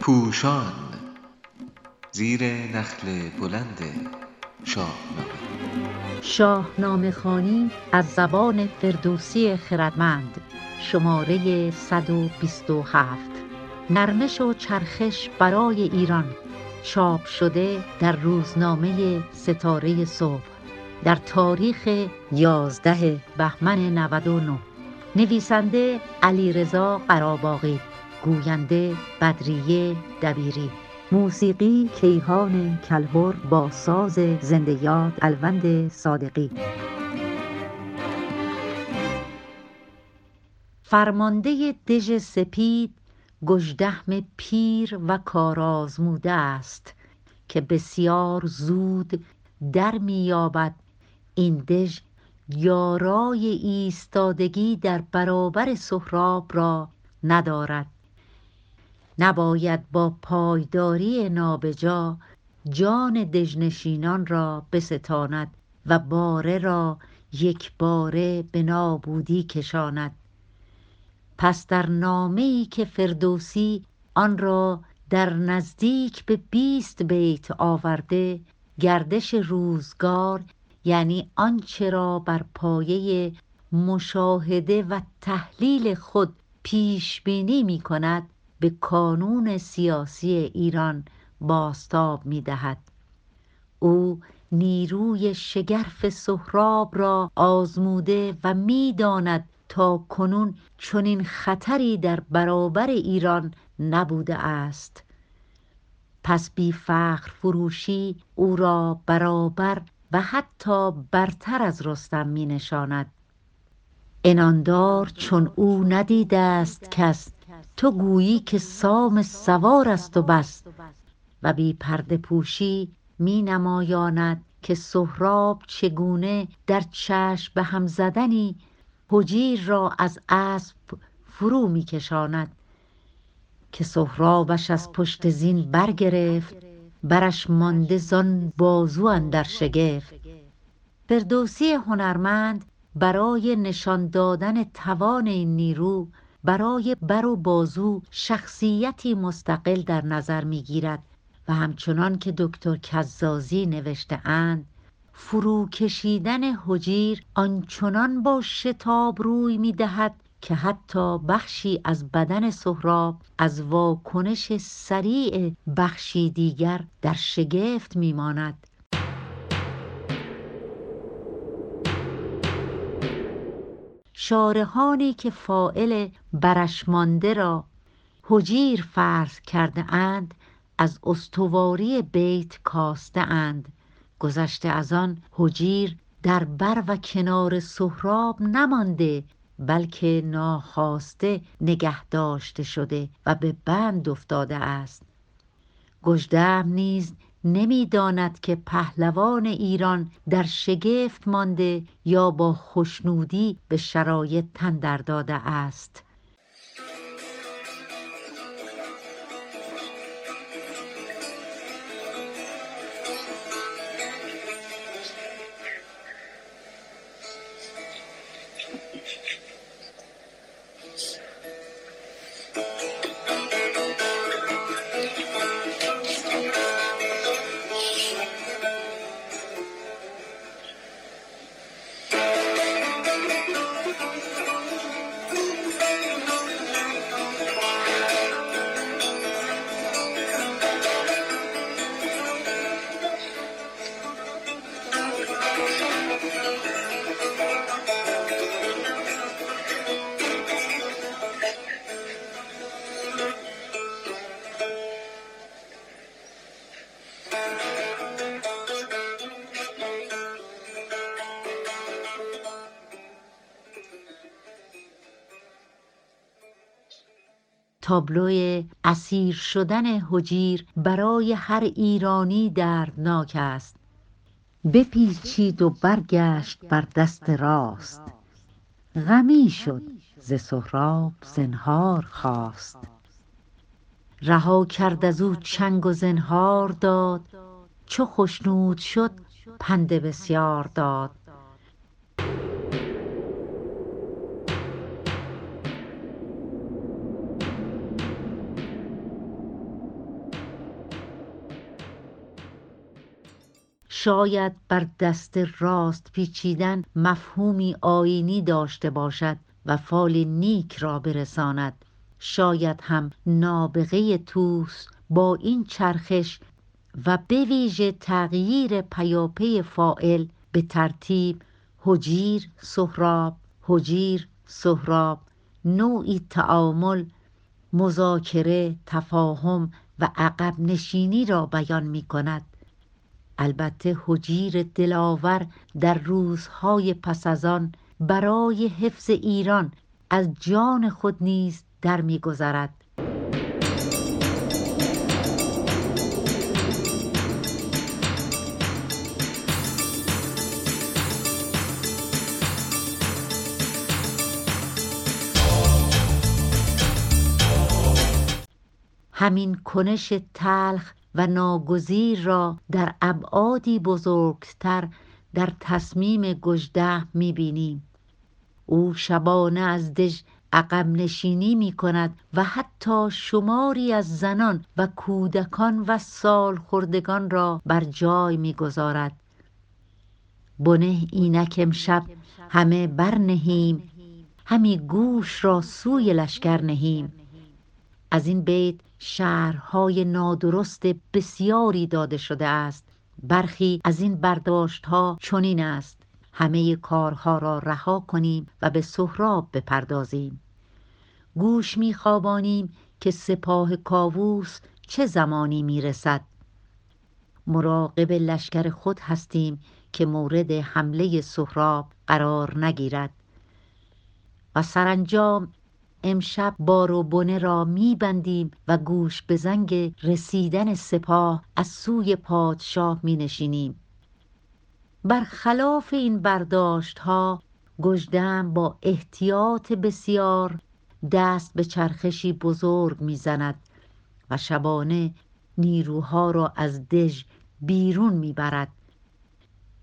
پوشان زیر نخل بلند شاهنامه. شاهنامه خوانی از زبان فردوسی خردمند شماره 127 نرمش و چرخش برای ایران. چاپ شده در روزنامه ستاره صبح. در تاریخ 11 بهمن 99 نویسنده علیرضا قراباغی گوینده بدریه دبیری. موسیقی کیهان کلهر با ساز زنده یاد الوند صادقی. فرمانده دژ سپید گژدهم پیر و کارآزموده است که بسیار زود در مییابد این دژ یارای ایستادگی در برابر سهراب را ندارد. نباید با پایداری نابجا جان دژنشینان را بستاند و باره را یکباره به نابودی کشاند. پس در نامه ای که فردوسی آن را در نزدیک به بیست بیت آورده گردش روزگار یعنی آنچه را بر پایه مشاهده و تحلیل خود پیش بینی می کند به کانون سیاسی ایران بازتاب می دهد او نیروی شگرف سهراب را آزموده و می داند تا کنون چنین خطری در برابر ایران نبوده است. پس بی فخر فروشی او را برابر و حتی برتر از رستم می نشاند. عناندار چون او ندیده است کس تو گویی که سام سوار است و بس. و بی پرده پوشی می نمایاند که سهراب چگونه در چشم به هم زدنی هجیر را از اسب فرو می کشاند. که سهرابش از پشت زین برگرفت برش مانده زان بازو اندر شگفت. فردوسی هنرمند برای نشان دادن توان این نیرو برای بر و بازو شخصیتی مستقل در نظر می گیرد و همچنان که دکتر کزازی نوشته اند فرو کشیدن هجیر آنچنان با شتاب روی می دهد که حتی بخشی از بدن سهراب از واکنش سریع بخشی دیگر در شگفت می ماند شارحانی که فاعل برش مانده را هجیر فرض کرده اند از استواری بیت کاسته اند. گذشته از آن هجیر در بر و کنار سهراب نمانده. بلکه ناخواسته نگه داشته شده و به بند افتاده است. گژدهم نیز نمی داند که پهلوان ایران در شگفت مانده یا با خشنودی به شرایط تن در داده است. تابلو اسیر شدن هجیر برای هر ایرانی دردناک است. بپیچید و برگشت بر دست راست. غمی شد ز سهراب زنهار خواست. رها کرد از او چنگ و زنهار داد. چو خشنود شد پند بسیار داد. شاید بر دست راست پیچیدن مفهومی آینی داشته باشد و فال نیک را برساند. شاید هم نابغه توس با این چرخش و به ویژه تغییر پیاپی فائل به ترتیب هجیر سهراب هجیر سهراب نوعی تعامل مذاکره تفاهم و عقب نشینی را بیان می کند البته هجیر دلاور در روزهای پس از آن برای حفظ ایران از جان خود نیز در میگذرد همین کنش تلخ و ناگزیر را در ابعادی بزرگتر در تصمیم گژدهم می‌بینیم. او شبانه از دژ عقب نشینی می کند و حتی شماری از زنان و کودکان و سالخوردگان را بر جای می‌گذارد. بنه اینک امشب همه برنهیم همی گوش را سوی لشکر نهیم. از این بیت شرحهای نادرست بسیاری داده شده است. برخی از این برداشتها چنین است. همه کارها را رها کنیم و به سهراب بپردازیم. گوش میخوابانیم که سپاه کاووس چه زمانی می‌رسد. مراقب لشکر خود هستیم که مورد حمله سهراب قرار نگیرد. و سرانجام امشب بار و بنه را میبندیم و گوش به زنگ رسیدن سپاه از سوی پادشاه می نشینیم برخلاف این برداشت ها گژدهم با احتیاط بسیار دست به چرخشی بزرگ می‌زند و شبانه نیروها را از دژ بیرون می‌برد.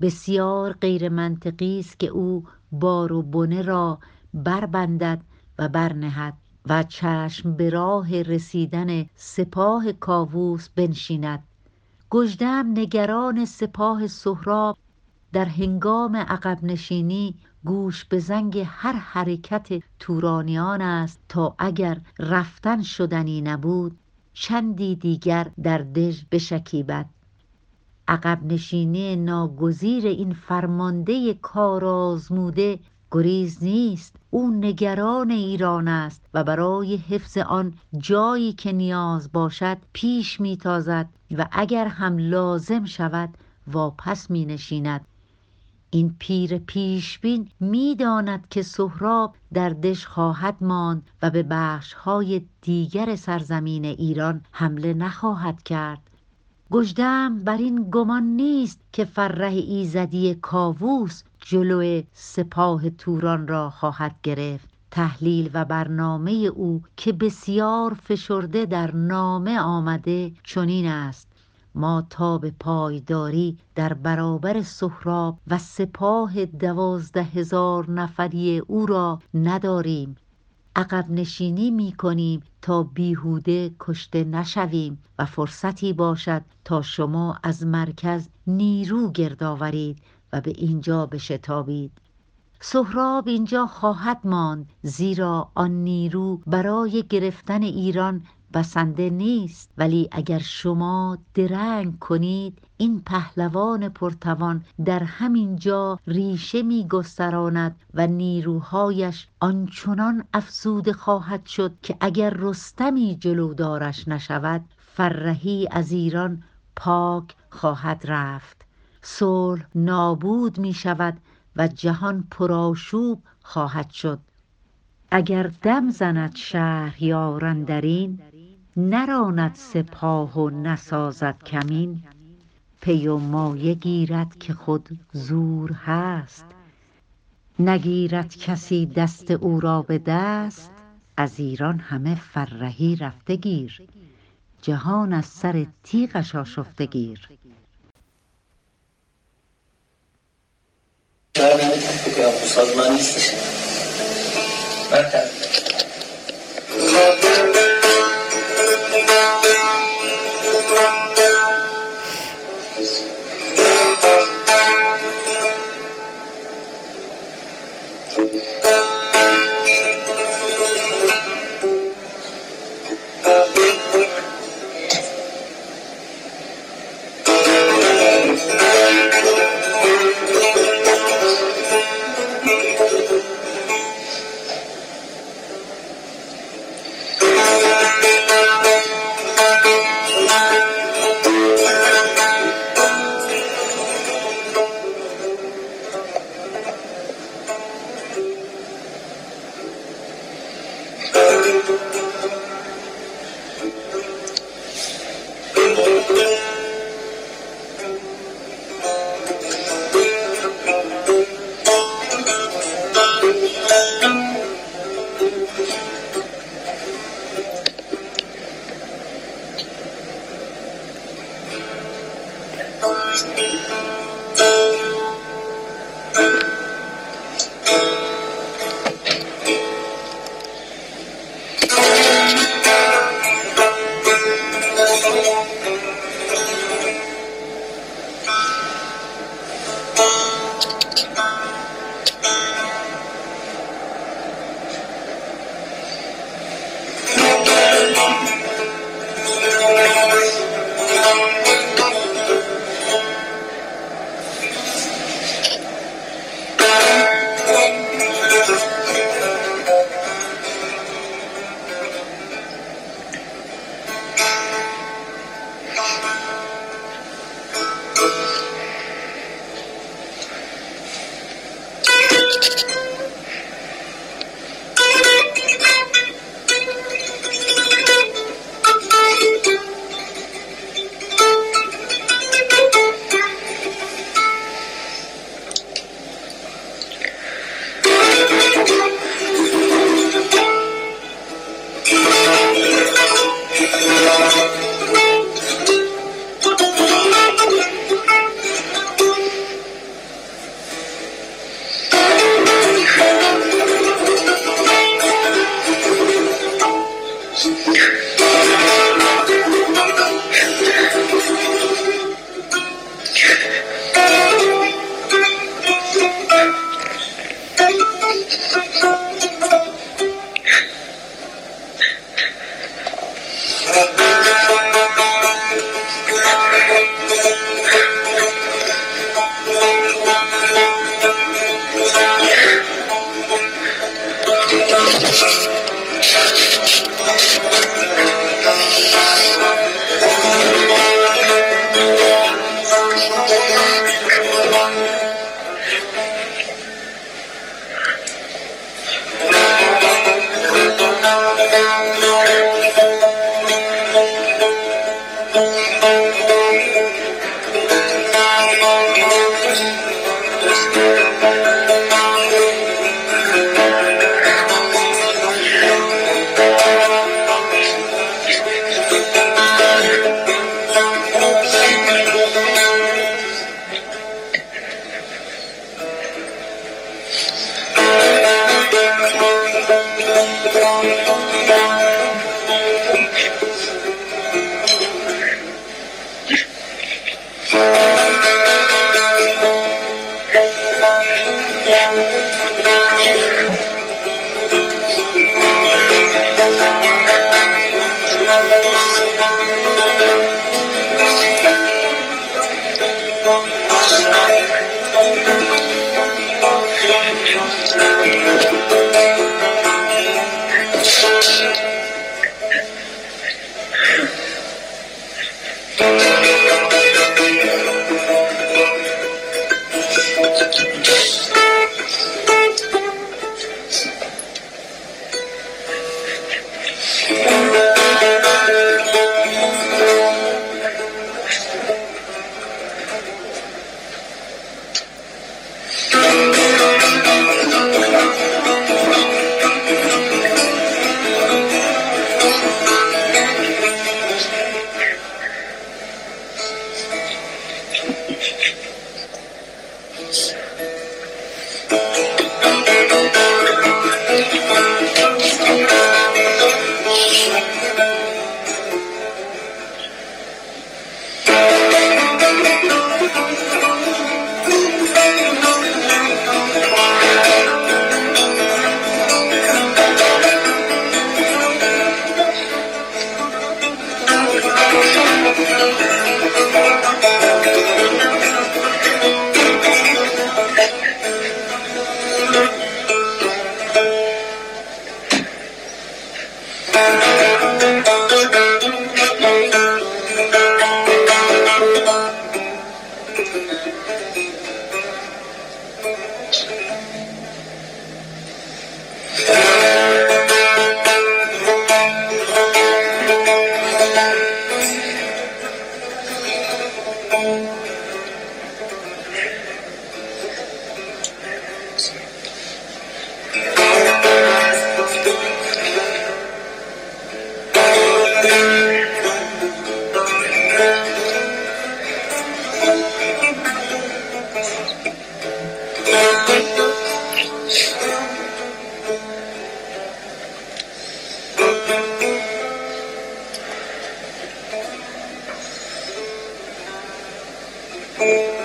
بسیار غیر منطقی است که او بار و بنه را بربندد و برنهد و چشم به راه رسیدن سپاه کاووس بنشیند. گژدهم نگران سپاه سهراب در هنگام عقب نشینی گوش به زنگ هر حرکت تورانیان است تا اگر رفتن شدنی نبود چندی دیگر در دژ بشکیبد. عقب نشینی ناگزیر این فرمانده کارآزموده گریز نیست. او نگران ایران است و برای حفظ آن جایی که نیاز باشد پیش میتازد و اگر هم لازم شود واپس می نشیند این پیر پیشبین می‌داند که سهراب در دژ خواهد ماند و به بخشهای دیگر سرزمین ایران حمله نخواهد کرد. گژدهم بر این گمان نیست که فره ایزدی کاووس جلو سپاه توران را خواهد گرفت. تحلیل و برنامه او که بسیار فشرده در نامه آمده چنین است. ما تاب پایداری در برابر سهراب و سپاه دوازده هزار نفری او را نداریم. عقب نشینی می کنیم تا بیهوده کشته نشویم و فرصتی باشد تا شما از مرکز نیرو گرد آورید. و به اینجا بشتابید. سهراب اینجا خواهد ماند زیرا آن نیرو برای گرفتن ایران بسنده نیست. ولی اگر شما درنگ کنید این پهلوان پرتوان در همین جا ریشه می گستراند و نیروهایش آنچنان افزوده خواهد شد که اگر رستمی جلودارش نشود فرهی از ایران پاک خواهد رفت. صلح نابود می شود و جهان پرآشوب خواهد شد. اگر دم زند شهریار اندرین نراند سپاه و نسازد کمین. پی و مایه گیرد که خود زور هست. نگیرد کسی دست او را به دست. از ایران همه فرهی رفته گیر. جهان از سر تیغش آشفته گیر. لا من حكمك ينقص المال مركز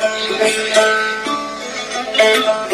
Thank you.